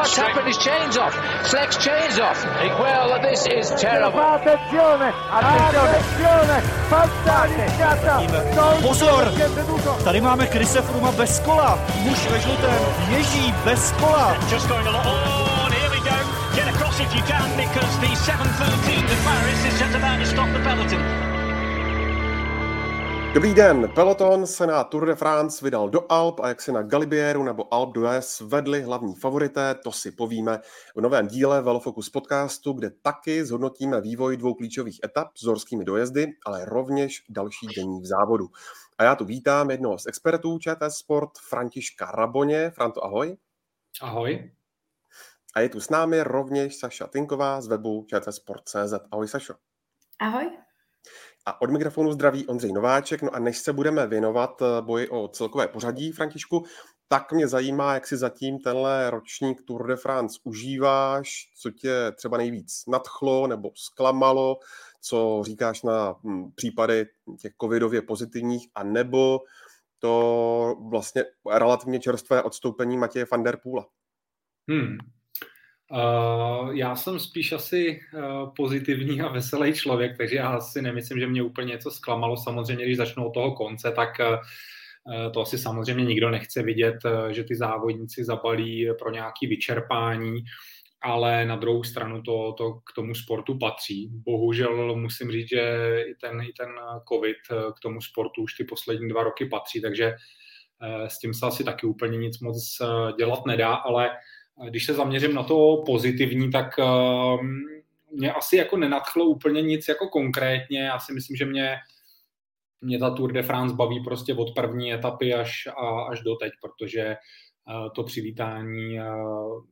what's happened? His chain's off. Flex chain's off. Well, this is terrible. Attenzione, attenzione, fantasticata. Pozor, tady máme Krise Fruma bez kola. Muž ve žlutém ježí bez kola. Just going a lot. Oh, and here we go. Get across if you can because the 713 to Paris is just about to stop the peloton. Dobrý den, Peloton se na Tour de France vydal do Alp a jak si na Galibieru nebo Alp d'Huez vedli hlavní favorité, to si povíme v novém díle Velofocus podcastu, kde taky zhodnotíme vývoj dvou klíčových etap s horskými dojezdy, ale rovněž další denní v závodu. A já tu vítám jednoho z expertů ČT Sport, Františka Raboně. Franto, ahoj. Ahoj. A je tu s námi rovněž Saša Tinková z webu čtsport.cz. Ahoj Sašo. Ahoj. A od mikrofonu zdraví Ondřej Nováček. No a než se budeme věnovat eh, boji o celkové pořadí, Františku, tak mě zajímá, jak si zatím tenhle ročník Tour de France užíváš, co tě třeba nejvíc nadchlo nebo zklamalo, co říkáš na hm, případy těch covidově pozitivních, a nebo to vlastně relativně čerstvé odstoupení Matěje van der Poola. Hmm, Uh, já jsem spíš asi uh, pozitivní a veselý člověk, takže já si nemyslím, že mě úplně něco zklamalo. Samozřejmě, když začnu od toho konce, tak uh, to asi samozřejmě nikdo nechce vidět, že ty závodníci zabalí pro nějaké vyčerpání, ale na druhou stranu to, to k tomu sportu patří. Bohužel musím říct, že i ten, i ten covid k tomu sportu už ty poslední dva roky patří, takže s tím se asi taky úplně nic moc dělat nedá, ale když se zaměřím na to pozitivní, tak ehm, mě asi jako nenadchlo úplně nic jako konkrétně. Já si myslím, že mě, mě ta Tour de France baví prostě od první etapy až, a, až do teď, protože eh, to přivítání, eh,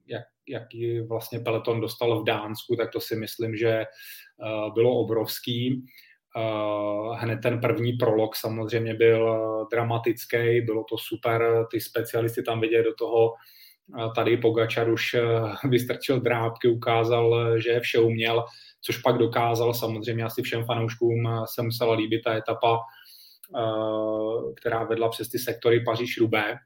jak, jaký vlastně Peloton dostal v Dánsku, tak to si myslím, že eh, bylo obrovský. Hned ten první prolog samozřejmě byl dramatický, bylo to super, ty specialisty tam vidět do toho tady Pogačar už eh, vystrčil drápky, ukázal, eh, že vše uměl, což pak dokázal. Samozřejmě asi všem fanouškům eh, se musela líbit ta etapa, která vedla přes ty sektory Paříž-Rubé.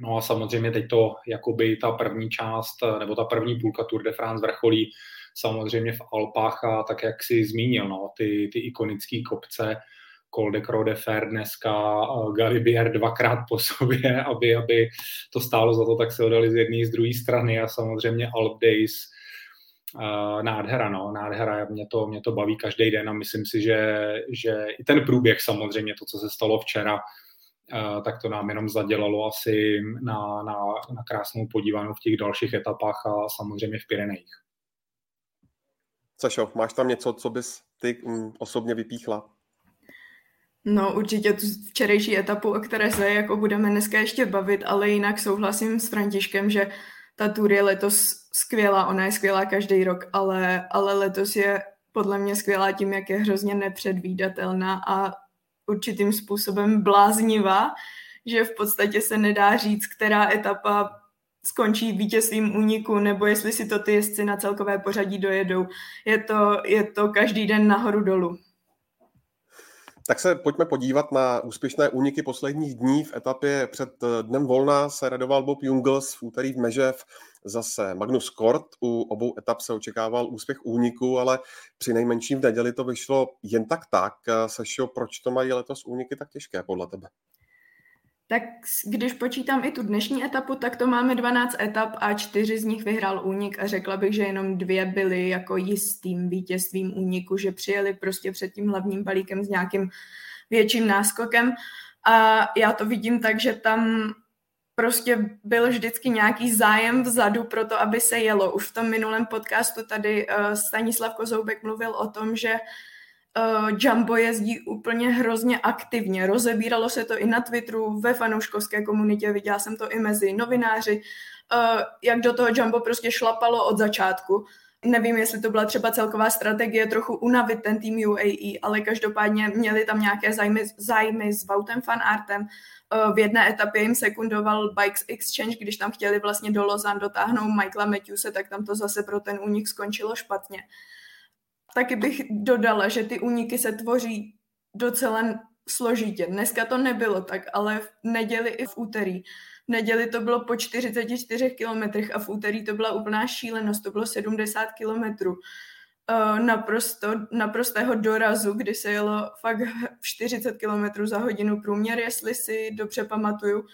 No a samozřejmě teď to, jakoby ta první část, nebo ta první půlka Tour de France vrcholí samozřejmě v Alpách a tak, jak si zmínil, no, ty, ty ikonické kopce, Col de Croix de Fer dneska, Galibier dvakrát po sobě, aby, aby to stálo za to, tak se odali z jedné z druhé strany a samozřejmě Alp Days, uh, nádhera, no, nádhera, mě to, mě to baví každý den a myslím si, že, že i ten průběh samozřejmě, to, co se stalo včera, uh, tak to nám jenom zadělalo asi na, na, na krásnou podívanou v těch dalších etapách a samozřejmě v Pyrenejích. Sašo, máš tam něco, co bys ty mm, osobně vypíchla? No určitě tu včerejší etapu, o které se jako budeme dneska ještě bavit, ale jinak souhlasím s Františkem, že ta tour je letos skvělá, ona je skvělá každý rok, ale, ale letos je podle mě skvělá tím, jak je hrozně nepředvídatelná a určitým způsobem bláznivá, že v podstatě se nedá říct, která etapa skončí vítězstvím úniku, nebo jestli si to ty jezdci na celkové pořadí dojedou. Je to, je to každý den nahoru dolů. Tak se pojďme podívat na úspěšné úniky posledních dní. V etapě před eh, dnem volna se radoval Bob Jungels v úterý v Mežev, zase Magnus Kort. U obou etap se očekával úspěch úniku, ale při nejmenším v neděli to vyšlo jen tak tak. Eh, Sešo, proč to mají letos úniky tak těžké podle tebe? Tak když počítám i tu dnešní etapu, tak to máme 12 etap a čtyři z nich vyhrál únik a řekla bych, že jenom dvě byly jako jistým vítězstvím úniku, že přijeli prostě před tím hlavním balíkem s nějakým větším náskokem a já to vidím tak, že tam prostě byl vždycky nějaký zájem vzadu pro to, aby se jelo. Už v tom minulém podcastu tady uh, Stanislav Kozoubek mluvil o tom, že uh, uh, Jumbo jezdí úplně hrozně aktivně. Rozebíralo se to i na Twitteru, ve fanouškovské komunitě, viděla jsem to i mezi novináři, uh, jak do toho Jumbo prostě šlapalo od začátku. Nevím, jestli to byla třeba celková strategie trochu unavit ten tým UAE, ale každopádně měli tam nějaké zájmy, zájmy s Voutem Fanartem. Uh, v jedné etapě jim sekundoval Bikes Exchange, když tam chtěli vlastně do Lozan dotáhnout Michaela Matthewse, tak tam to zase pro ten únik skončilo špatně. Uh, taky bych dodala, že ty úniky se tvoří docela složitě. Dneska to nebylo tak, ale v neděli i v úterý. V neděli to bylo po 44 kilometrech a v úterý to byla úplná šílenost, to bylo 70 kilometrů. Uh, naprosto, naprostého dorazu, kdy se jelo fakt 40 km za hodinu průměr, jestli si dobře pamatuju.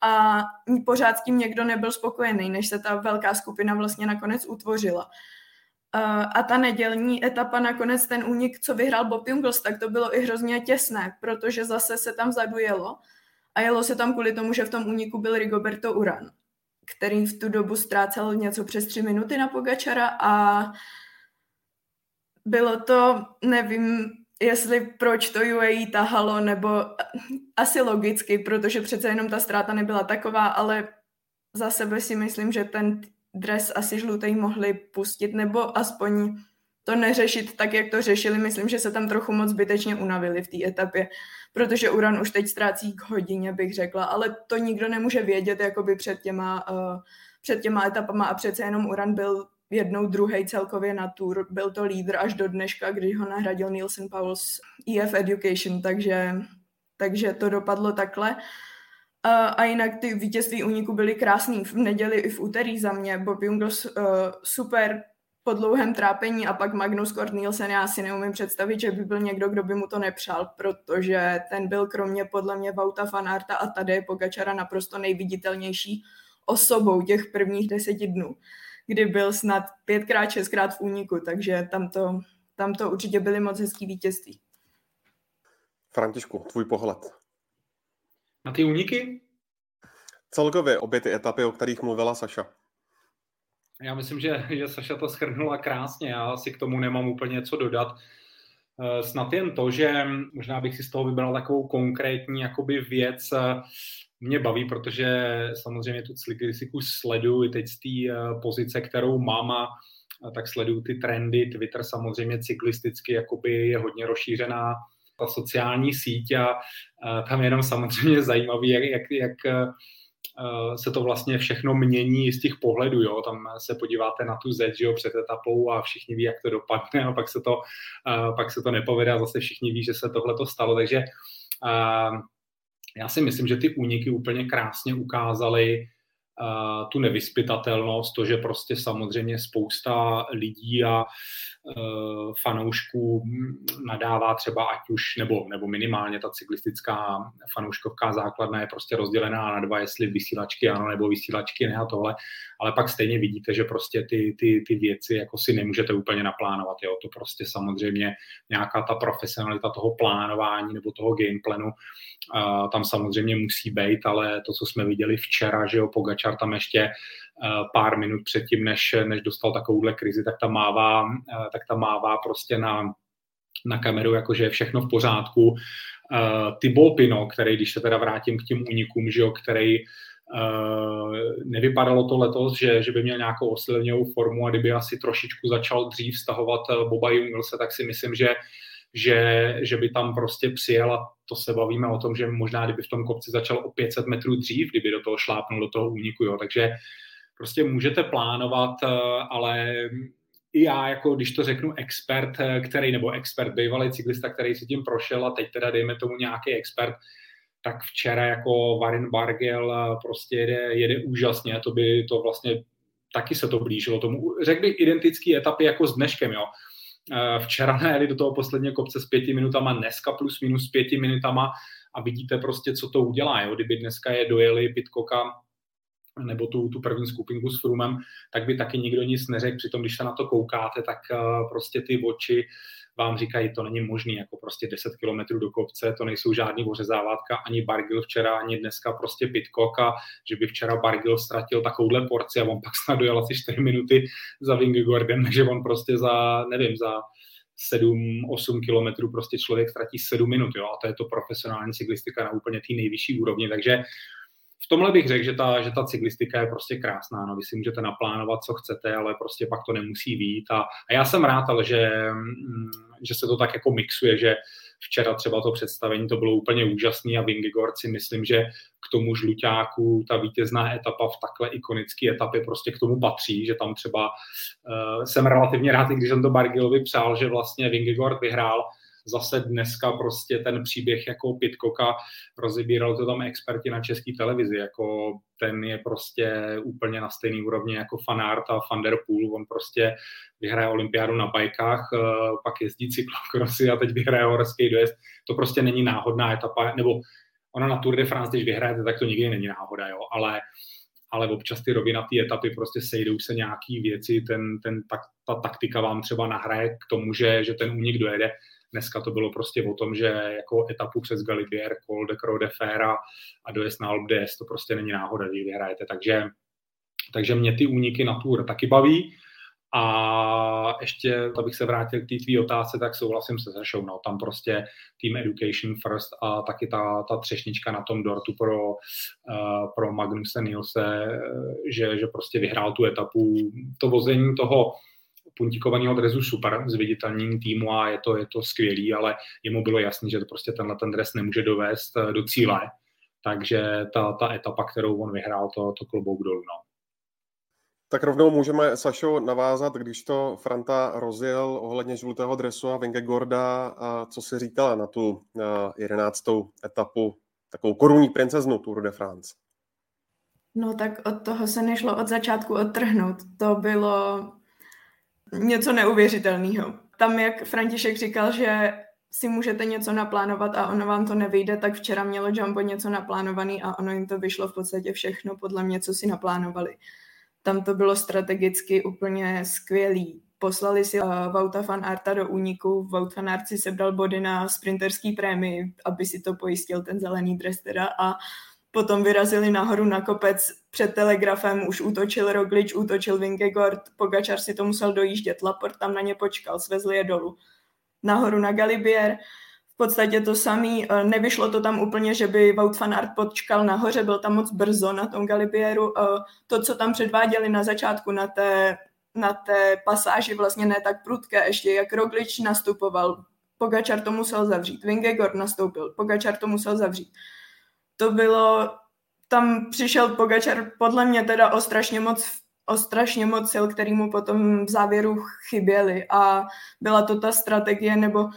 A pořád s tím někdo nebyl spokojený, než se ta velká skupina vlastně nakonec utvořila. A ta nedělní etapa nakonec ten únik, co vyhrál Bob Jungels, tak to bylo i hrozně těsné, protože zase se tam zadujelo a jelo se tam kvůli tomu, že v tom úniku byl Rigoberto Uran, který v tu dobu ztrácel něco přes tři minuty na Pogačara a bylo to, nevím, jestli proč to UAE tahalo, nebo asi logicky, protože přece jenom ta ztráta nebyla taková, ale za sebe si myslím, že ten dres asi žlutý mohli pustit, nebo aspoň to neřešit tak, jak to řešili. Myslím, že se tam trochu moc zbytečně unavili v té etapě, protože Uran už teď ztrácí k hodině, bych řekla, ale to nikdo nemůže vědět jakoby před těma, uh, před těma etapama a přece jenom Uran byl jednou druhý celkově na tour. Byl to lídr až do dneška, když ho nahradil Nielsen Powell's EF Education, takže, takže to dopadlo takhle. A, a jinak ty vítězství úniku byly krásný v neděli i v úterý za mě. Bob Jungels uh, super po dlouhém trápení a pak Magnus Kort Nielsen, já si neumím představit, že by byl někdo, kdo by mu to nepřál, protože ten byl kromě podle mě Vauta Fanarta a tady Pogačara naprosto nejviditelnější osobou těch prvních deseti dnů kdy byl snad pětkrát, šestkrát v úniku, takže tam to, tam to určitě byly moc hezký vítězství. Františku, tvůj pohled. Na ty úniky? Celkově obě ty etapy, o kterých mluvila Saša. Já myslím, že, že Saša to schrnula krásně. Já si k tomu nemám úplně co dodat. Eh, snad jen to, že možná bych si z toho vybral takovou konkrétní jakoby věc, mě baví, protože samozřejmě tu cyklistiku sleduji teď z té uh, pozice, kterou mám a tak sleduju ty trendy. Twitter samozřejmě cyklisticky jakoby je hodně rozšířená ta sociální síť a tam je jenom samozřejmě zajímavý, jak, jak, jak uh, se to vlastně všechno mění z těch pohledů, jo, tam se podíváte na tu zeď, jo, před etapou a všichni ví, jak to dopadne a pak se to, uh, pak se to nepovede a zase všichni ví, že se tohle to stalo, takže já si myslím, že ty úniky úplně krásně ukázaly tu nevyspytatelnost, to, že prostě samozřejmě spousta lidí a uh, fanoušků nadává třeba ať už, nebo, nebo minimálně ta cyklistická fanouškovká základna je prostě rozdělená na dva, jestli vysílačky ano, nebo vysílačky ne a tohle, ale pak stejně vidíte, že prostě ty, ty, ty věci jako si nemůžete úplně naplánovat, jo, to prostě samozřejmě nějaká ta profesionalita toho plánování nebo toho gameplanu tam samozřejmě musí být, ale to, co jsme viděli včera, že jo, Pogačar tam ještě uh, pár minut předtím, než, než dostal takovouhle krizi, tak tam mává, uh, tak tam mává prostě na, na kameru, jakože je všechno v pořádku. Uh, Pino, který, když se teda vrátím k těm únikům, že jo, který Uh, nevypadalo to letos, že, že by měl nějakou osilněnou formu a kdyby asi trošičku začal dřív stahovat Boba Jungelse, tak si myslím, že že, že by tam prostě přijel a to se bavíme o tom, že možná kdyby v tom kopci začal o 500 metrů dřív, kdyby do toho šlápnul do toho úniku, jo. takže prostě můžete plánovat, eh, ale i já, jako když to řeknu expert, eh, který, nebo expert, bývalý cyklista, který si tím prošel a teď teda dejme tomu nějaký expert, tak včera jako Varin Bargel eh, prostě jede, jede úžasně, to by to vlastně taky se to blížilo tomu. Řekl bych identický etapy jako s dneškem, jo. Eh, včera najeli do toho posledního kopce s pěti minutama, dneska plus minus pěti minutama a vidíte prostě, co to udělá. Jo? Kdyby dneska je dojeli Pitkoka nebo tu, tu první skupinku s Frumem, tak by taky nikdo nic neřekl. Přitom, když se na to koukáte, tak uh, prostě ty oči vám říkají, to není možné, jako prostě 10 kilometrů do kopce, to nejsou žádný ořezávátka, ani Bargil včera, ani dneska prostě Pitcock a že by včera Bargil ztratil takovouhle porci a on pak snad dojel asi 4 minuty za Vingegaardem, že on prostě za, nevím, za 7-8 kilometrů prostě člověk ztratí 7 minut, jo, a to je to profesionální cyklistika na úplně té nejvyšší úrovni, takže v tomhle bych řekl, že ta, že ta cyklistika je prostě krásná. No, vy si můžete naplánovat, co chcete, ale prostě pak to nemusí být. A, a já jsem rád, ale že, mm, že se to tak jako mixuje, že včera třeba to představení to bylo úplně úžasný a Vingegord si myslím, že k tomu žluťáku ta vítězná etapa v takhle ikonické etapě prostě k tomu patří, že tam třeba uh, jsem relativně rád, i když jsem to Bargilovi přál, že vlastně Vingegord vyhrál, zase dneska prostě ten příběh jako Pitkoka rozebíral to tam experti na české televizi, jako ten je prostě úplně na stejný úrovni jako Fanart a Van der Poel, on prostě vyhraje olympiádu na bajkách, eh, pak jezdí cyklokrosy a teď vyhraje horský dojezd. To prostě není náhodná etapa, nebo ona na Tour de France, když vyhrajete, tak to nikdy není náhoda, jo, ale ale občas ty rovinatý etapy prostě sejdou se nějaký věci, ten, ten, tak, ta taktika vám třeba nahraje k tomu, že, že ten únik dojede. Dneska to bylo prostě o tom, že jako etapu přes Galibier, Col de Croix de Fera a dojezd na Alpe to prostě není náhoda, když vyhrajete. Takže, takže mě ty úniky na Tour taky baví. A ještě, abych se vrátil k té tvý otázce, tak souhlasím se Sašou, no, tam prostě Team Education First a taky ta, ta třešnička na tom dortu pro, uh, pro Magnuse Nilse, že, že prostě vyhrál tu etapu. To vození toho puntikovaného dresu super, s viditelním týmu a je to, je to skvělý, ale jemu bylo jasný, že to prostě tenhle ten dres nemůže dovést eh, do cíle. Takže ta, ta etapa, kterou on vyhrál, to, to klobouk dolů. No. Tak rovnou můžeme, Sašo, navázat, když to Franta rozjel ohledně žlutého dresu a Vingegorda, a co si říkala na tu jedenáctou etapu, takovou korunní princeznu Tour de France. No tak od toho se nešlo od začátku odtrhnout. To bylo něco neuvěřitelného. Tam, jak František říkal, že si můžete něco naplánovat a ono vám to nevyjde, tak včera mělo Jumbo něco naplánovaný a ono jim to vyšlo v podstatě všechno podle mě, co si naplánovali. Tam to bylo strategicky úplně skvělý. Poslali si uh, Vauta van Arta do úniku, Vaut van Art si sebral body na sprinterský prémy, aby si to pojistil ten zelený dres teda a potom vyrazili nahoru na kopec před telegrafem, už útočil Roglič, útočil Vingegaard, Pogačar si to musel dojíždět, Laport tam na ně počkal, svezli je dolů. Nahoru na Galibier, v podstatě to samý. Eh, nevyšlo to tam úplně, že by Wout van Aert počkal nahoře, byl tam moc brzo na tom Galibieru. Eh, to, co tam předváděli na začátku na té, na té pasáži, vlastně ne tak prudké, ještě jak Roglič nastupoval, Pogačar to musel zavřít, Vingegaard nastoupil, Pogačar to musel zavřít. To bylo, tam přišel Pogačar podle mě teda o strašně moc o strašně moc sil, který mu potom v závěru chyběly a byla to ta strategie, nebo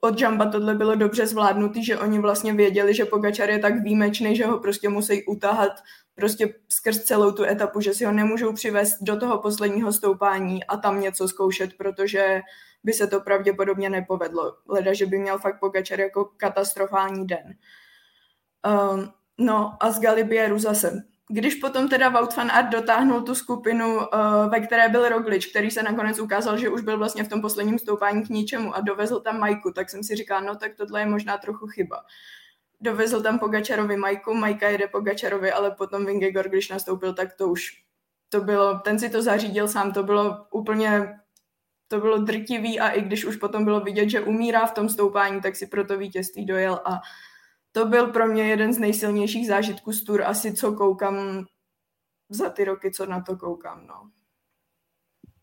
od Jamba tohle bylo dobře zvládnutý, že oni vlastně věděli, že Pogačar je tak výjimečný, že ho prostě musí utahat prostě skrz celou tu etapu, že si ho nemůžou přivést do toho posledního stoupání a tam něco zkoušet, protože by se to pravděpodobně nepovedlo. Leda, že by měl fakt Pogačar jako katastrofální den. Um, no a z Galibieru zase když potom teda Wout van Aert dotáhnul tu skupinu, uh, ve které byl Roglič, který se nakonec ukázal, že už byl vlastně v tom posledním stoupání k ničemu a dovezl tam Majku, tak jsem si říkal, no tak tohle je možná trochu chyba. Dovezl tam Pogačarovi Majku, Majka jede Pogačarovi, ale potom Vingegaard, když nastoupil, tak to už to bylo, ten si to zařídil sám, to bylo úplně, to bylo drtivý a i když už potom bylo vidět, že umírá v tom stoupání, tak si pro to vítězství dojel a to byl pro mě jeden z nejsilnějších zážitků z Tour, asi co koukám za ty roky, co na to koukám, no.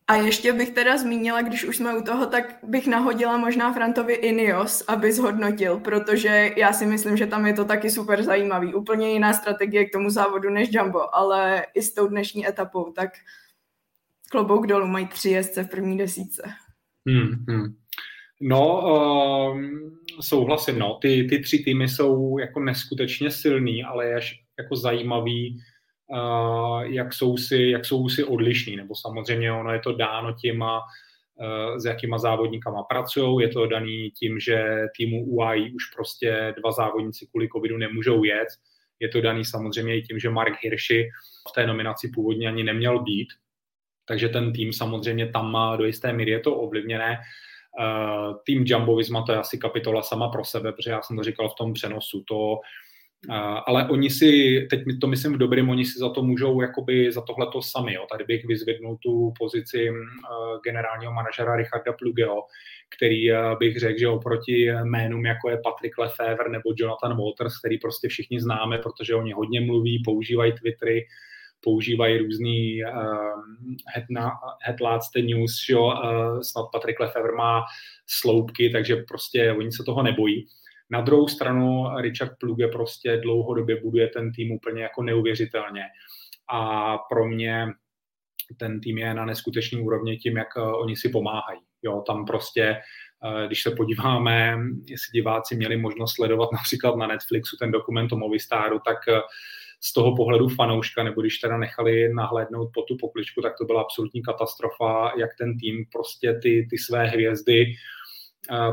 A ještě bych teda zmínila, když už jsme u toho, tak bych nahodila možná Frantovi Ineos, aby zhodnotil, protože já si myslím, že tam je to taky super zajímavý. Úplně jiná strategie k tomu závodu než Jumbo, ale i s tou dnešní etapou, tak klobouk dolů mají tři jezdce v první desíce. Hmm, hmm. No, um, souhlasím, no. Ty, ty tři týmy jsou jako neskutečně silný, ale je jako zajímavý, uh, jak, jsou si, jak jsou si odlišní, nebo samozřejmě ono je to dáno těma, uh, s jakýma závodníkama pracují, je to daný tím, že týmu UAI už prostě dva závodníci kvůli covidu nemůžou jet, je to daný samozřejmě i tím, že Mark Hirschi v té nominaci původně ani neměl být, takže ten tým samozřejmě tam má do jisté míry je to ovlivněné. Uh, tým Jumbo Visma to je asi kapitola sama pro sebe, protože já jsem to říkal v tom přenosu. To, uh, ale oni si, teď to myslím v dobrým, oni si za to můžou jakoby za tohleto sami. Jo. Tady bych vyzvednul tu pozici uh, generálního manažera Richarda Plugeho, který bych řekl, že oproti jménům jako je Patrick Lefevre nebo Jonathan Walters, který prostě všichni známe, protože oni hodně mluví, používají Twittery, používají různý uh, headlines the news, že uh, snad Patrick Lefevre má sloupky, takže prostě oni se toho nebojí. Na druhou stranu Richard Pluge prostě dlouhodobě buduje ten tým úplně jako neuvěřitelně a pro mě ten tým je na neskutečný úrovni tím, jak uh, oni si pomáhají. Jo, tam prostě když se podíváme, jestli diváci měli možnost sledovat například na Netflixu ten dokument o Movistaru, tak z toho pohledu fanouška, nebo když teda nechali nahlédnout po tu pokličku, tak to byla absolutní katastrofa, jak ten tým prostě ty, ty své hvězdy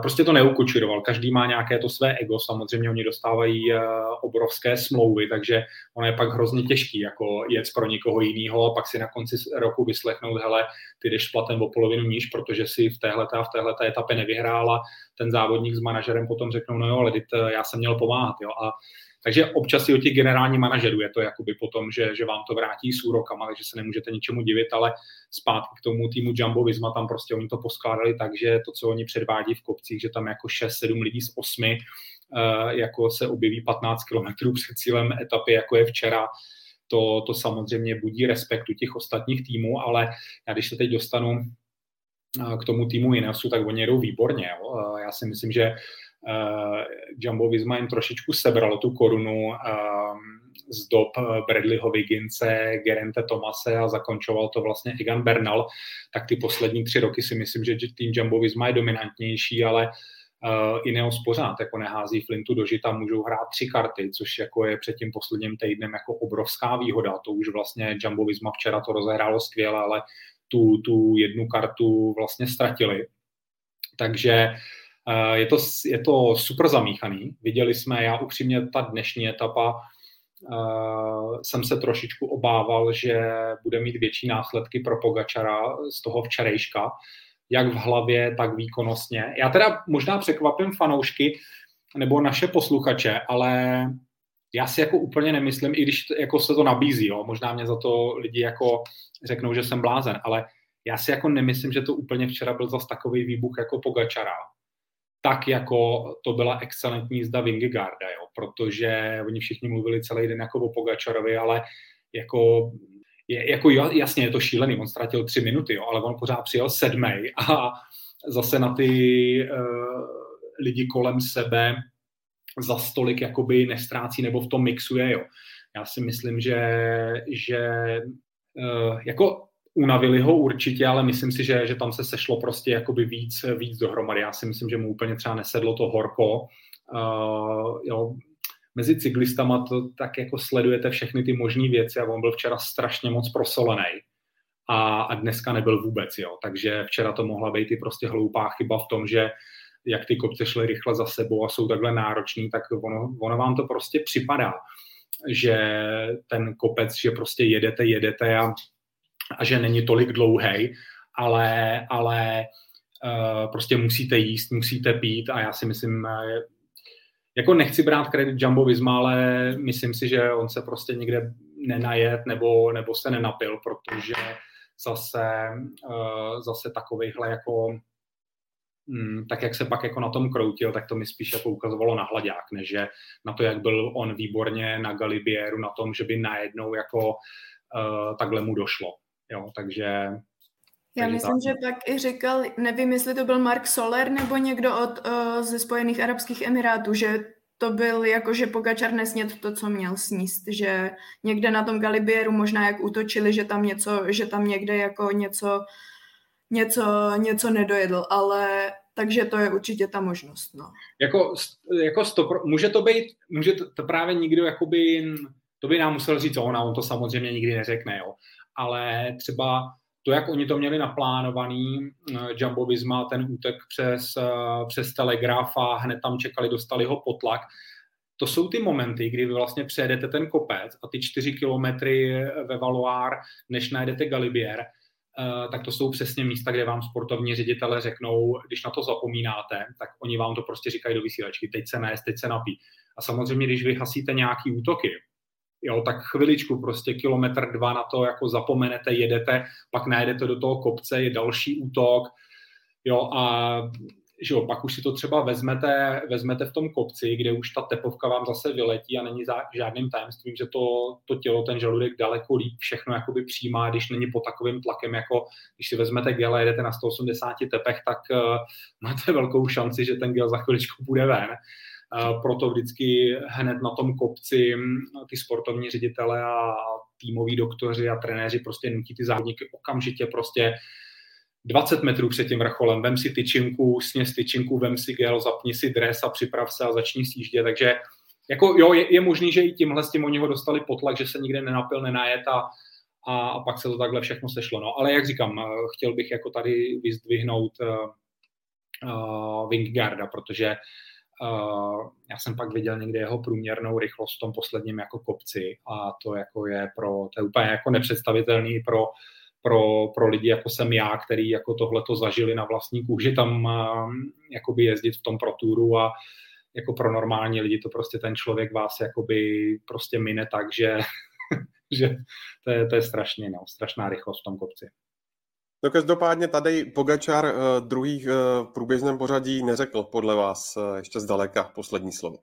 prostě to neukočiroval. Každý má nějaké to své ego, samozřejmě oni dostávají eh, obrovské smlouvy, takže ono je pak hrozně těžký jako jet pro někoho jiného a pak si na konci roku vyslechnout, hele, ty jdeš platem o polovinu níž, protože si v téhle a v téhle etapě nevyhrála, ten závodník s manažerem potom řeknou, no jo, ale eh, já jsem měl pomáhat, jo, a takže občas i o těch generální manažerů je to jakoby potom, že, že vám to vrátí s úrokama, takže se nemůžete ničemu divit, ale zpátky k tomu týmu Jumbo Visma, tam prostě oni to poskládali tak, že to, co oni předvádí v kopcích, že tam jako 6-7 lidí z 8 uh, eh, jako se objeví 15 kilometrů před cílem etapy, jako je včera, to, to samozřejmě budí respektu těch ostatních týmů, ale já když se teď dostanu eh, k tomu týmu Ineosu, tak oni jedou výborně. Jo. Eh, já si myslím, že Jumbo Visma jim trošičku sebralo tu korunu uh, z dob eh, Bradleyho Vigince, Gerente Tomase a zakončoval to vlastně Egan Bernal, tak ty poslední tři roky si myslím, že tým Jumbo Visma je dominantnější, ale uh, Ineos pořád jako nehází Flintu do žita, můžou hrát tři karty, což jako je před tím posledním týdnem jako obrovská výhoda. To už vlastně Jumbo Visma včera to rozehrálo skvěle, ale tu, tu jednu kartu vlastně ztratili. Takže uh, Eh, je to, je to super zamíchaný. Viděli jsme, já upřímně, ta dnešní etapa uh, jsem se trošičku obával, že bude mít větší následky pro Pogačara z toho včerejška, jak v hlavě, tak výkonnostně. Já teda možná překvapím fanoušky nebo naše posluchače, ale já si jako úplně nemyslím, i když jako se to nabízí, jo, možná mě za to lidi jako řeknou, že jsem blázen, ale já si jako nemyslím, že to úplně včera byl zas takový výbuch jako Pogačara tak jako to byla excelentní jízda Vingegaarda, jo, protože oni všichni mluvili celý den jako o Pogačarovi, ale jako, je, jako jasně je to šílený, on ztratil tři minuty, jo, ale on pořád přijel sedmej a zase na ty uh, lidi kolem sebe za stolik jakoby nestrácí nebo v tom mixuje, jo. Já si myslím, že, že uh, jako unavili ho určitě, ale myslím si, že, že tam se sešlo prostě jakoby víc, víc dohromady. Já si myslím, že mu úplně třeba nesedlo to horko. Uh, jo, mezi cyklistama to tak jako sledujete všechny ty možné věci a on byl včera strašně moc prosolený. A, a dneska nebyl vůbec, jo. Takže včera to mohla být i prostě hloupá chyba v tom, že jak ty kopce šly rychle za sebou a jsou takhle nároční, tak ono, ono vám to prostě připadá, že ten kopec, že prostě jedete, jedete a a že není tolik dlouhý, ale, ale uh, prostě musíte jíst, musíte pít a já si myslím, uh, jako nechci brát kredit Jumbo Visma, ale myslím si, že on se prostě nikde nenajet nebo, nebo se nenapil, protože zase, uh, zase takovejhle jako mm, tak jak se pak jako na tom kroutil, tak to mi spíš jako ukazovalo na hladák, než na to, jak byl on výborně na Galibieru, na tom, že by najednou jako uh, takhle mu došlo. Jo, takže... Já myslím, že pak i říkal, nevím, jestli to byl Mark Soler nebo někdo od, uh, ze Spojených Arabských Emirátů, že to byl jako, že Pogačar nesněd to, co měl sníst, že někde na tom Galibieru možná jak útočili, že tam něco, že tam někde jako něco, něco, něco nedojedl, ale takže to je určitě ta možnost. No. Jako, jako stop, může to být, může to, to právě nikdo jakoby, to by nám musel říct on a on to samozřejmě nikdy neřekne, jo ale třeba to, jak oni to měli naplánovaný, eh, Jumbo Visma, ten útek přes, eh, přes Telegraf a hned tam čekali, dostali ho potlak, to jsou ty momenty, kdy vy vlastně přejedete ten kopec a ty čtyři kilometry ve Valoir, než najdete Galibier, eh, tak to jsou přesně místa, kde vám sportovní ředitele řeknou, když na to zapomínáte, tak oni vám to prostě říkají do vysílačky, teď se nést, teď se napí. A samozřejmě, když vy hasíte nějaký útoky, jo, tak chviličku, prostě kilometr dva na to jako zapomenete, jedete, pak najdete do toho kopce, je další útok, jo, a že jo, pak už si to třeba vezmete, vezmete v tom kopci, kde už ta tepovka vám zase vyletí a není za žádným tajemstvím, že to, to tělo, ten žaludek daleko líp všechno jakoby přijímá, když není pod takovým tlakem, jako když si vezmete gel a jedete na 180 tepech, tak uh, máte velkou šanci, že ten gel za chviličku bude ven proto vždycky hned na tom kopci ty sportovní ředitele a týmoví doktoři a trenéři prostě nutí ty závodníky okamžitě prostě 20 metrů před tím vrcholem, vem si tyčinku, sněz tyčinku, vem si gel, zapni si dres a připrav se a začni sjíždět, takže jako jo, je, je možný, že i tímhle s tím oni ho dostali potlak, že se nikde nenapil, nenajet a, a, a pak se to takhle všechno sešlo. No, ale jak říkám, eh, chtěl bych jako tady vyzdvihnout uh, uh, Winggarda, protože já jsem pak viděl někde jeho průměrnou rychlost v tom posledním jako kopci a to jako je pro, to je úplně jako nepředstavitelný pro, pro, pro lidi jako jsem já, který jako tohle to zažili na vlastní kůži tam uh, jakoby jezdit v tom proturu a jako pro normální lidi to prostě ten člověk vás jakoby prostě mine tak, že, že to, je, to je strašně, no, strašná rychlost v tom kopci. No každopádně tady Pogačar uh, druhý uh, v průběžném pořadí neřekl podle vás uh, ještě zdaleka poslední slovo.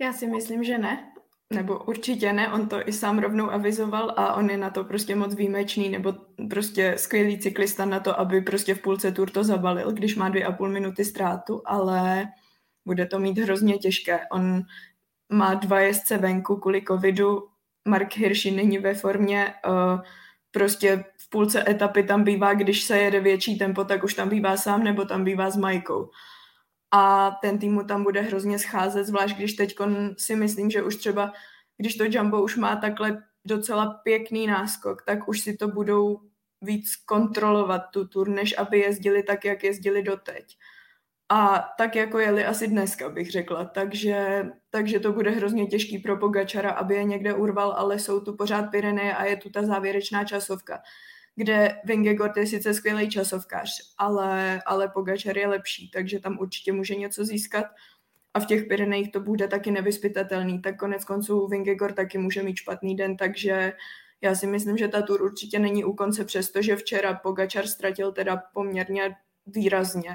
Já si myslím, že ne. Nebo určitě ne, on to i sám rovnou avizoval a on je na to prostě moc výjimečný, nebo prostě skvělý cyklista na to, aby prostě v půlce tour to zabalil, když má dvě a půl minuty ztrátu, ale bude to mít hrozně těžké. On má dva jezdce venku kvůli covidu, Mark Hirschi není ve formě, uh, prostě v půlce etapy tam bývá, když se jede větší tempo, tak už tam bývá sám nebo tam bývá s Majkou. A ten tým mu tam bude hrozně scházet, zvlášť když teď si myslím, že už třeba, když to Jumbo už má takhle docela pěkný náskok, tak už si to budou víc kontrolovat tu tur, než aby jezdili tak, jak jezdili doteď. A tak jako jeli asi dneska, bych řekla. Takže, takže to bude hrozně těžký pro Pogačara, aby je někde urval, ale jsou tu pořád Pyreneje a je tu ta závěrečná časovka, kde Vingegaard je sice skvělý časovkář, ale, ale Pogačar je lepší, takže tam určitě může něco získat. A v těch Pyrenejích to bude taky nevyspytatelný. Tak konec konců Vingegaard taky může mít špatný den, takže já si myslím, že ta tur určitě není u konce, přestože včera Pogačar ztratil teda poměrně výrazně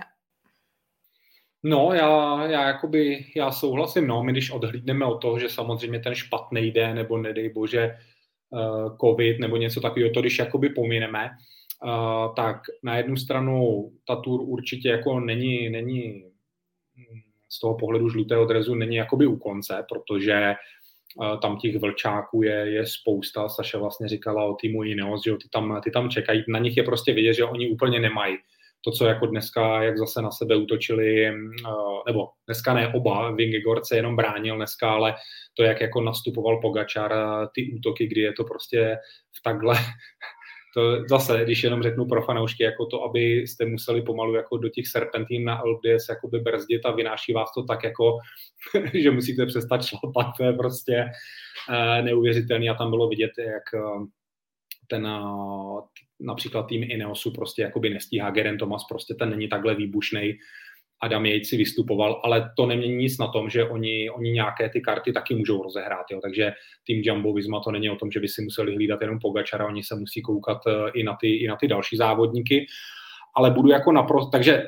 No, já, já jakoby, já souhlasím, no, my když odhlídneme od toho, že samozřejmě ten špatný den, nebo nedej bože, uh, covid, nebo něco takového, to když jakoby pomineme, uh, tak na jednu stranu ta tour určitě jako není, není hm, z toho pohledu žlutého drezu není jakoby u konce, protože uh, tam těch vlčáků je, je spousta. Saša vlastně říkala o týmu Ineos, že ty tam, ty tam čekají. Na nich je prostě vidět, že oni úplně nemají to, co jako dneska, jak zase na sebe útočili, eh, nebo dneska ne oba, Vingegaard se jenom bránil dneska, ale to, jak jako nastupoval Pogačar, ty útoky, kdy je to prostě v takhle, to zase, když jenom řeknu pro fanoušky, jako to, aby jste museli pomalu jako do těch serpentín na LDS jakoby brzdit a vynáší vás to tak jako, že musíte přestat šlapat, to je prostě eh, neuvěřitelný a tam bylo vidět, jak eh, ten, například tým Ineosu prostě jakoby nestíhá, Geren Thomas prostě ten není takhle výbušný, Adam Yates si vystupoval, ale to nemění nic na tom, že oni, oni nějaké ty karty taky můžou rozehrát, jo. takže tým Jumbo Visma to není o tom, že by si museli hlídat jenom Pogačara, oni se musí koukat eh, i na ty, i na ty další závodníky, ale budu jako naprosto, takže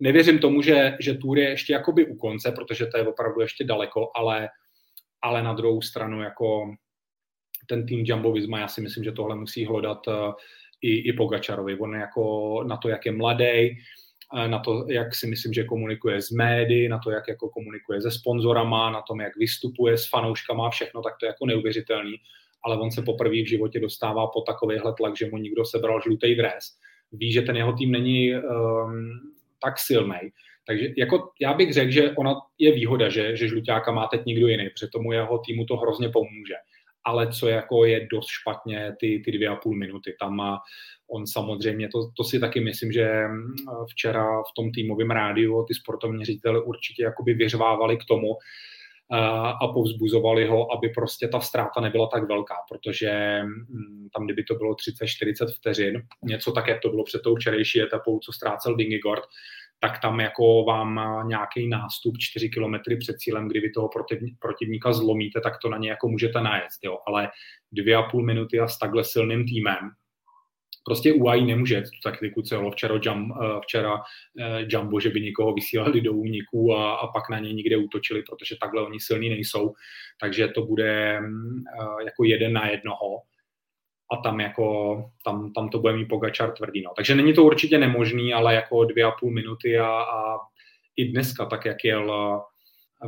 nevěřím tomu, že, že Tour je ještě jakoby u konce, protože to je opravdu ještě daleko, ale, ale na druhou stranu jako ten tým Jumbo Visma, já si myslím, že tohle musí hledat uh, i, i Pogačarovi. On jako na to, jak je mladý, na to, jak si myslím, že komunikuje s médií, na to, jak jako komunikuje se sponzorama, na tom, jak vystupuje s fanouškama, všechno, tak to je jako neuvěřitelný. Ale on se poprvé v životě dostává po takovýhle tlak, že mu někdo sebral žlutý dres. Ví, že ten jeho tým není um, tak silný. Takže jako já bych řekl, že ona je výhoda, že, že žlutáka má teď někdo jiný, protože tomu jeho týmu to hrozně pomůže ale co jako je dost špatně ty, ty dvě a půl minuty. Tam on samozřejmě, to, to si taky myslím, že mm, včera v tom týmovém rádiu ty sportovní ředitele určitě jakoby vyřvávali k tomu, a povzbuzovali ho, aby prostě ta ztráta nebyla tak velká, protože mm, tam, kdyby to bylo 30-40 vteřin, něco tak, jak to bylo před tou včerejší etapou, co ztrácel Dingigord, tak tam jako vám nějaký nástup 4 kilometry před cílem, kdy vy toho protivníka zlomíte, tak to na ně jako můžete najet, jo. Ale dvě a půl minuty a s takhle silným týmem, prostě UAE nemůže tu taktiku, co jelo včera, jum, eh, včera uh, Jumbo, že by někoho vysílali do úniku a, a pak na ně nikde útočili, protože takhle oni silní nejsou. Takže to bude uh, jako jeden na jednoho a tam jako, tam, tam to bude mít Pogačar tvrdý. No. Takže není to určitě nemožný, ale jako dvě a půl minuty a, a i dneska, tak jak jel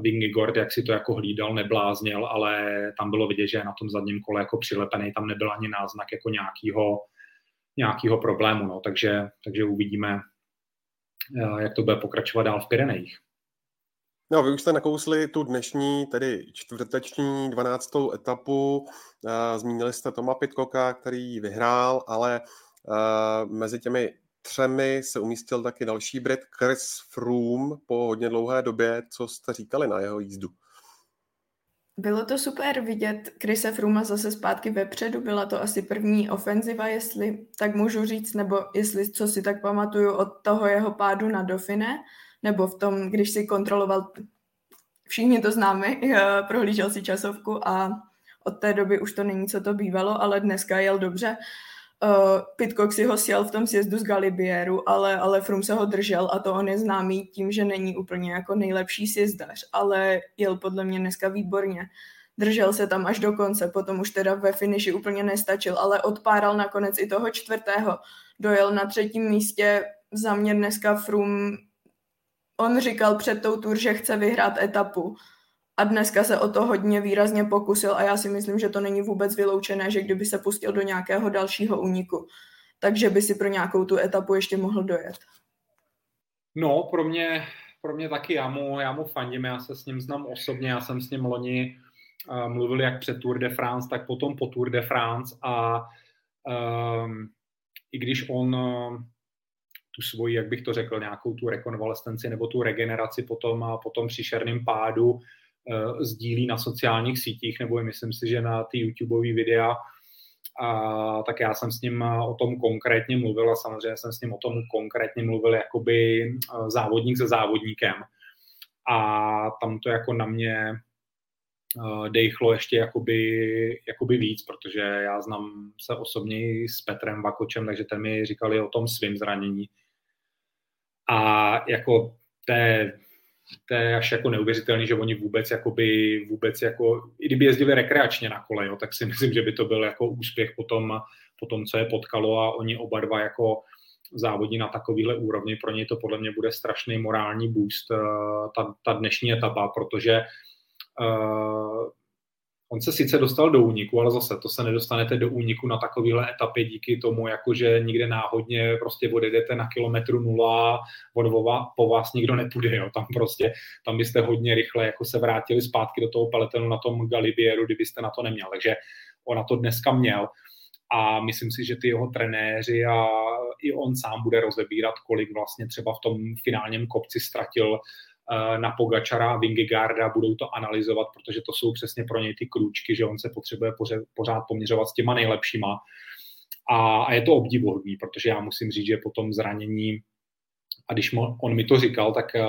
Vingegaard, jak si to jako hlídal, neblázněl, ale tam bylo vidět, že na tom zadním kole jako přilepený, tam nebyl ani náznak jako nějakýho, nějakého problému. No. Takže, takže uvidíme, jak to bude pokračovat dál v Pyrenejích. No, vy už jste nakousli tu dnešní, tedy čtvrteční 12. etapu. Zmínili jste Toma Pitcocka, který vyhrál, ale mezi těmi třemi se umístil taky další Brit Chris Froome po hodně dlouhé době. Co jste říkali na jeho jízdu? Bylo to super vidět Krise Fruma zase zpátky vepředu, byla to asi první ofenziva, jestli tak můžu říct, nebo jestli co si tak pamatuju od toho jeho pádu na Dofine, nebo v tom, když si kontroloval, všichni to známe, prohlížel si časovku a od té doby už to není, co to bývalo, ale dneska jel dobře. Uh, Pitcock si ho sjel v tom sjezdu z Galibieru, ale, ale Frum se ho držel a to on je známý tím, že není úplně jako nejlepší sjezdař, ale jel podle mě dneska výborně. Držel se tam až do konce, potom už teda ve finiši úplně nestačil, ale odpáral nakonec i toho čtvrtého. Dojel na třetím místě, za mě dneska Frum, on říkal před tou tur, že chce vyhrát etapu a dneska se o to hodně výrazně pokusil a já si myslím, že to není vůbec vyloučené, že kdyby se pustil do nějakého dalšího úniku, takže by si pro nějakou tu etapu ještě mohl dojet. No, pro mě, pro mě taky, já mu, já mu fandím, já se s ním znám osobně, já jsem s ním loni uh, mluvil jak před Tour de France, tak potom po Tour de France a um, i když on tu svoji, jak bych to řekl, nějakou tu rekonvalescenci nebo tu regeneraci potom, a potom příšerným pádu uh, sdílí na sociálních sítích, nebo myslím si, že na ty YouTubeové videa, a tak já jsem s ním o tom konkrétně mluvil a samozřejmě jsem s ním o tom konkrétně mluvil jakoby eh, závodník se závodníkem. A tam to jako na mě dejchlo ještě jakoby, jakoby víc, protože já znám se osobně s Petrem Vakočem, takže ten mi říkali o tom svým zranění. A jako té je až jako neuvěřitelný, že oni vůbec, jakoby, vůbec jako, i kdyby jezdili rekreačně na kole, jo, tak si myslím, že by to byl jako úspěch potom, po tom, co je potkalo a oni oba dva jako závodí na takovýhle úrovni. Pro něj to podle mě bude strašný morální boost, eh, ta, ta dnešní etapa, protože On se sice dostal do úniku, ale zase to se nedostanete do úniku na takovéhle etapě díky tomu, jako že nikde náhodně prostě odjedete na kilometru nula, od po vás nikdo nepůjde, jo. tam prostě, tam byste hodně rychle jako se vrátili zpátky do toho peletonu na tom Galibieru, kdybyste na to neměl, takže on na to dneska měl a myslím si, že ty jeho trenéři a i on sám bude rozebírat, kolik vlastně třeba v tom finálním kopci ztratil Eh, na Pogačara a Vingegaarda, budou to analyzovat, protože to jsou přesně pro něj ty krůčky, že on se potřebuje pořád poměřovat s těma nejlepšíma. A, je to obdivuhodný, protože já musím říct, že po tom zranění, a když on mi to říkal, tak eh,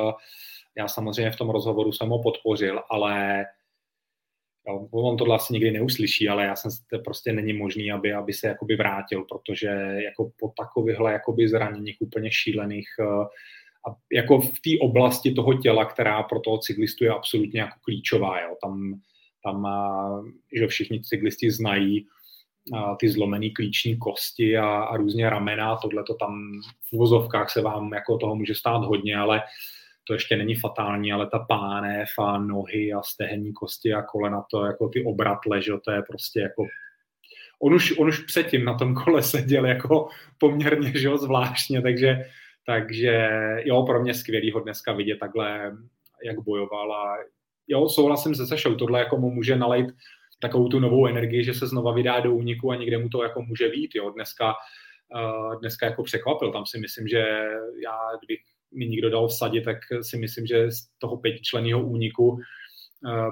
já samozřejmě v tom rozhovoru jsem ho podpořil, ale jo, on to asi nikdy neuslyší, ale já jsem prostě není možný, aby, aby se jakoby vrátil, protože jako po takovýchhle jakoby zraněních úplně šílených uh, jako v té oblasti toho těla, která pro toho cyklistu je absolutně jako klíčová. Jo. Tam, tam že všichni cyklisti znají ty zlomené klíční kosti a, a různě ramena, tohle to tam v vozovkách se vám jako toho může stát hodně, ale to ještě není fatální, ale ta pánev a nohy a stehenní kosti a kolena, to jako ty obratle, že to je prostě jako on už, on už předtím na tom kole seděl jako poměrně že jo, zvláštně, takže takže jo, pro mě skvělý ho dneska vidět takhle, jak bojoval a jo, souhlasím se Sešou, tohle jako mu může nalejt takovou tu novou energii, že se znova vydá do úniku a někde mu to jako může být, jo, dneska, uh, dneska jako překvapil, tam si myslím, že já, kdybych mi někdo dal vsadit, tak si myslím, že z toho pětičlenného úniku uh,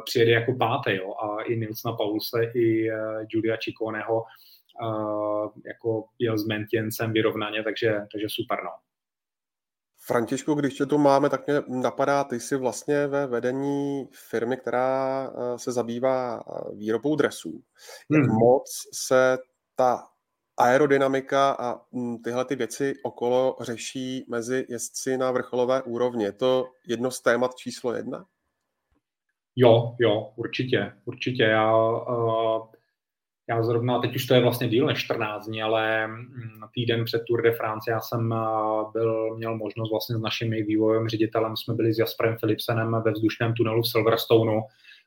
přijede jako pátý, jo, a i Nilsna Paulse, i Julia Čikoneho uh, jako jel s Mentiencem vyrovnaně, takže, takže super, no. Františku, když tě tu máme, tak mě napadá, ty jsi vlastně ve vedení firmy, která eh, se zabývá eh, výrobou dresů. Jak hmm. moc se ta aerodynamika a hm, tyhle ty věci okolo řeší mezi jezdci na vrcholové úrovni. Je to jedno z témat číslo jedna? Jo, jo, určitě, určitě. Já uh, já zrovna, teď už to je vlastně díl než 14 dní, ale mm, týden před Tour de France já jsem byl, měl možnost vlastně s naším vývojovým ředitelem, jsme byli s Jasperem Philipsenem ve vzdušném tunelu v Silverstoneu,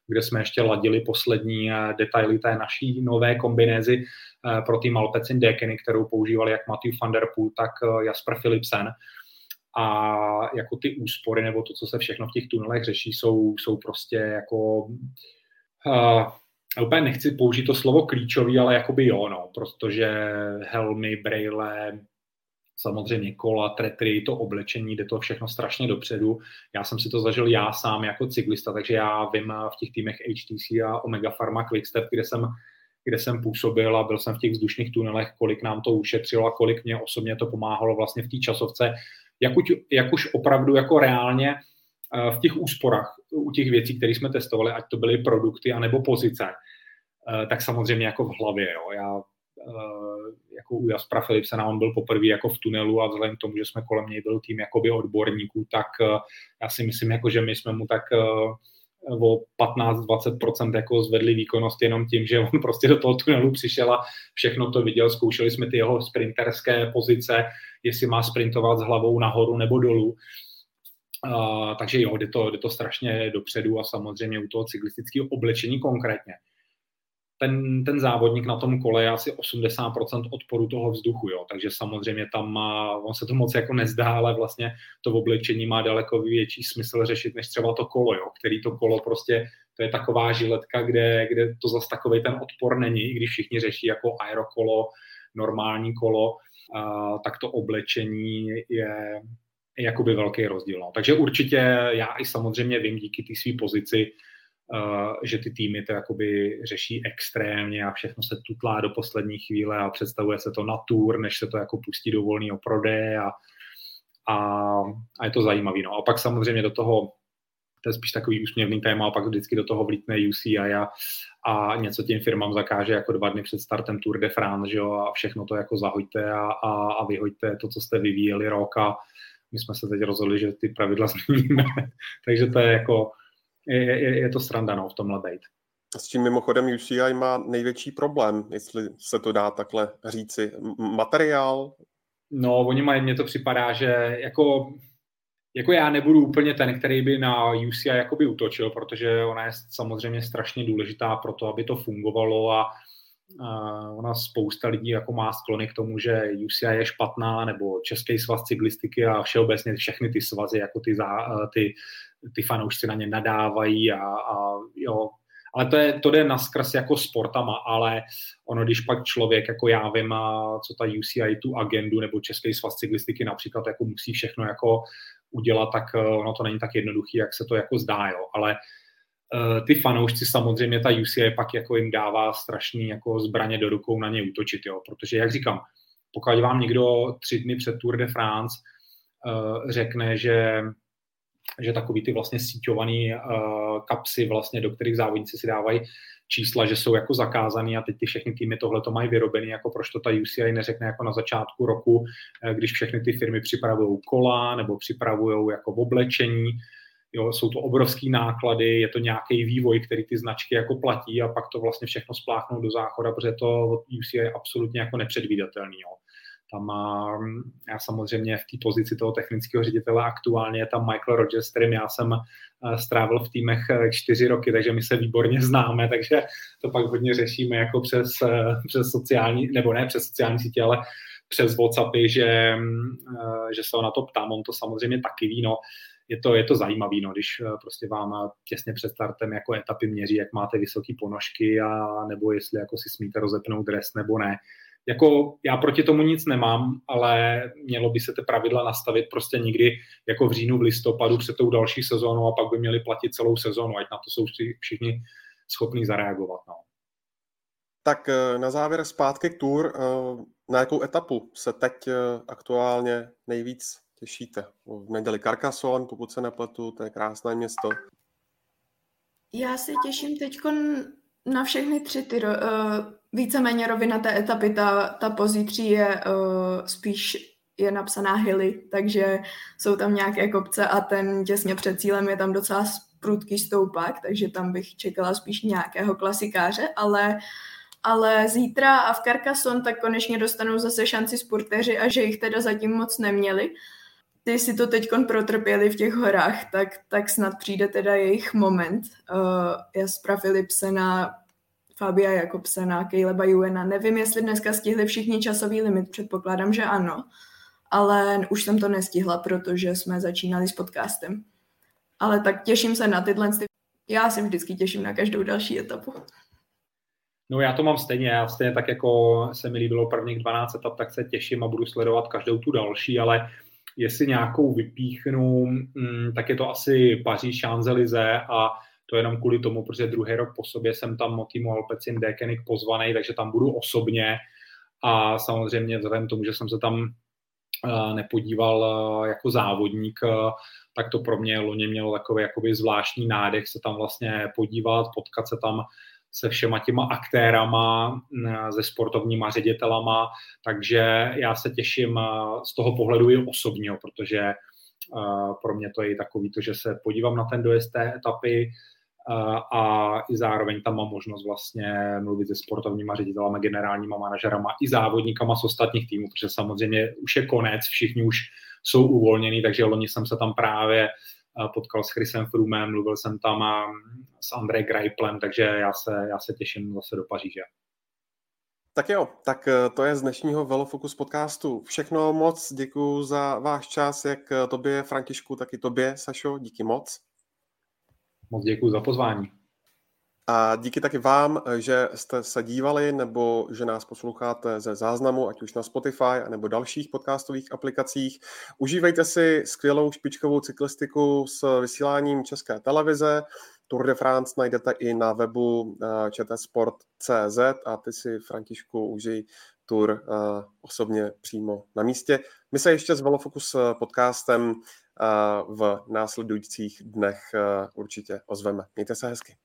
kde jsme ještě ladili poslední detaily té naší nové kombinézy pro ty Malpecin Dekeny, kterou používali jak Matthew van der Poel, tak Jasper Philipsen. A jako ty úspory nebo to, co se všechno v těch tunelech řeší, jsou, jsou prostě jako uh, úplně nechci použít to slovo klíčový, ale jakoby jo, no, protože helmy, braille, samozřejmě kola, tretry, to oblečení, jde to všechno strašně dopředu. Já jsem si to zažil já sám jako cyklista, takže já vím v těch týmech HTC a Omega Pharma Quickstep, kde jsem, kde jsem působil a byl jsem v těch vzdušných tunelech, kolik nám to ušetřilo a kolik mě osobně to pomáhalo vlastně v té časovce, jak, už, jak už opravdu jako reálně v těch úsporách, u těch věcí, které jsme testovali, ať to byly produkty anebo pozice, eh, tak samozřejmě jako v hlavě. Jo. Já Eh, jako u Jaspra Philipsena, on byl poprvé jako v tunelu a vzhledem k tomu, že jsme kolem něj byl tým jakoby odborníků, tak eh, já si myslím, jako, že my jsme mu tak o 15-20% jako zvedli výkonnost jenom tím, že on prostě do toho tunelu přišel a všechno to viděl, zkoušeli jsme ty jeho sprinterské pozice, jestli má sprintovat s hlavou nahoru nebo dolů. Uh, takže jo, jde to, jde to strašně dopředu a samozřejmě u toho cyklistického oblečení konkrétně. Ten, ten závodník na tom kole je asi 80% odporu toho vzduchu, jo. takže samozřejmě tam má, on se to moc jako nezdá, ale vlastně to oblečení má daleko větší smysl řešit, než třeba to kolo, jo, který to kolo prostě, to je taková žiletka, kde, kde to zase takový ten odpor není, i když všichni řeší jako aerokolo, normální kolo, a, tak to oblečení je jakoby velký rozdíl. No. Takže určitě já i samozřejmě vím díky té své pozici, že ty týmy to jakoby řeší extrémně a všechno se tutlá do poslední chvíle a představuje se to na tour, než se to jako pustí do volného prodeje a, a, a je to zajímavý. No. A pak samozřejmě do toho to je spíš takový úsměvný téma a pak vždycky do toho vlítne UCI a, a něco těm firmám zakáže jako dva dny před startem Tour de France, že jo, a všechno to jako zahoďte a, a, a vyhoďte to, co jste vyvíjeli rok a my jsme se teď rozhodli, že ty pravidla změníme. Takže to je jako je, je, je to sranda no, v tomhle být. S tím mimochodem UCI má největší problém, jestli se to dá takhle říci. Materiál? No, oni mají, mně to připadá, že jako, jako já nebudu úplně ten, který by na UCI jakoby utočil, protože ona je samozřejmě strašně důležitá pro to, aby to fungovalo a ona spousta lidí jako má sklony k tomu, že UCI je špatná, nebo Český svaz cyklistiky a všeobecně všechny ty svazy, jako ty, zá, ty ty fanoušci na ně nadávají a, a jo, ale to, je, to jde naskrz jako sportama, ale ono, když pak člověk, jako já vím, co ta UCI tu agendu nebo Český svaz cyklistiky například jako musí všechno jako udělat, tak eh, ono to není tak jednoduchý, jak se to jako zdá, jo. ale uh, ty fanoušci samozřejmě ta UCI pak jako jim dává strašný jako zbraně do rukou na ně útočit, jo, protože jak říkám, pokud vám někdo tři dny před Tour de France uh, řekne, že že takový ty vlastně síťovaný uh, kapsy, vlastně, do kterých závodníci si dávají čísla, že jsou jako zakázaný a teď ty všechny týmy tohle to mají vyrobený, jako proč to ta UCI neřekne jako na začátku roku, eh, když všechny ty firmy připravují kola nebo připravují jako oblečení, jo, jsou to obrovský náklady, je to nějaký vývoj, který ty značky jako platí a pak to vlastně všechno spláchnou do záchoda, protože to UCI je absolutně jako nepředvídatelný. Jo. Tam má, já samozřejmě v té pozici toho technického ředitele aktuálně je tam Michael Rogers, kterým já jsem eh, strávil v týmech eh, čtyři roky, takže my se výborně známe, takže to pak hodně řešíme jako přes, eh, přes sociální, nebo ne přes sociální sítě, ale přes Whatsappy, že, že se ho na to ptám, on to samozřejmě taky ví, no, je to, je to zajímavý, no, když prostě vám těsně před startem jako etapy měří, jak máte vysoké ponožky a nebo jestli jako si smíte rozepnout dres nebo ne jako já proti tomu nic nemám, ale mělo by se ty pravidla nastavit prostě někdy jako v říjnu, v listopadu před tou další sezónou a pak by měly platit celou sezónu, ať na to jsou všichni schopní zareagovat. No. Tak eh, na závěr zpátky k Tour. Eh, na jakou etapu se teď eh, aktuálně nejvíc těšíte? V neděli Carcassonne, pokud se nepletu, to je krásné město. Já se těším teď na všechny tři ty uh, víceméně rovina té etapy, ta, ta pozítří je uh, spíš je napsaná hilly, takže jsou tam nějaké kopce a ten těsně před cílem je tam docela prudký stoupák, takže tam bych čekala spíš nějakého klasikáře, ale ale zítra a v Carcassonne tak konečně dostanou zase šanci sporteři a že jich teda zatím moc neměli. Ty si to teď protrpěli v těch horách, tak, tak snad přijde teda jejich moment. Uh, Jaspra Philipsena Fabia Jakobsena, Caleba Juena. Nevím, jestli dneska stihli všichni časový limit, předpokládám, že ano, ale už jsem to nestihla, protože jsme začínali s podcastem. Ale tak těším se na tyhle. Já se vždycky těším na každou další etapu. No já to mám stejně, já stejně tak jako se mi líbilo prvních 12 etap, tak se těším a budu sledovat každou tu další, ale jestli nějakou vypíchnu, mm, tak je to asi Paříž, Champs-Élysées a to jenom kvůli tomu, protože druhý rok po sobě jsem tam týmu Alpecin Dekenik pozvaný, takže tam budu osobně. A samozřejmě vzhledem tomu, že jsem se tam eh, nepodíval eh, jako závodník, eh, tak to pro mě loni mělo takový jakoby zvláštní nádech se tam vlastně podívat, potkat se tam se všema těma aktérama, se sportovníma ředitelama, takže já se těším z toho pohledu i osobního, protože pro mě to je takový to, že se podívám na ten dojezd té etapy, a i zároveň tam mám možnost vlastně mluvit se sportovníma ředitelama, generálníma manažerama i závodníkama z ostatních týmů, protože samozřejmě už je konec, všichni už jsou uvolnění, takže loni jsem se tam právě potkal s Chrisem Frumem, mluvil jsem tam s Andrej Greiplem, takže já se, já se těším zase do Paříže. Tak jo, tak e, to je z dnešního Velofocus podcastu všechno. Moc děkuji za váš čas, jak e, tobě, Františku, tak i tobě, Sašo, díky moc. Moc děkuji za pozvání. A díky taky vám, že jste se dívali nebo že nás posloucháte ze záznamu, ať už na Spotify nebo dalších podcastových aplikacích. Užívejte si skvělou špičkovou cyklistiku s vysíláním České televize. Tour de France najdete i na webu eh, čtsport.cz a ty si, Františku, užij tour eh, osobně přímo na místě. My se ještě s Velofocus podcastem v následujících dnech určitě ozveme. Mějte se hezky.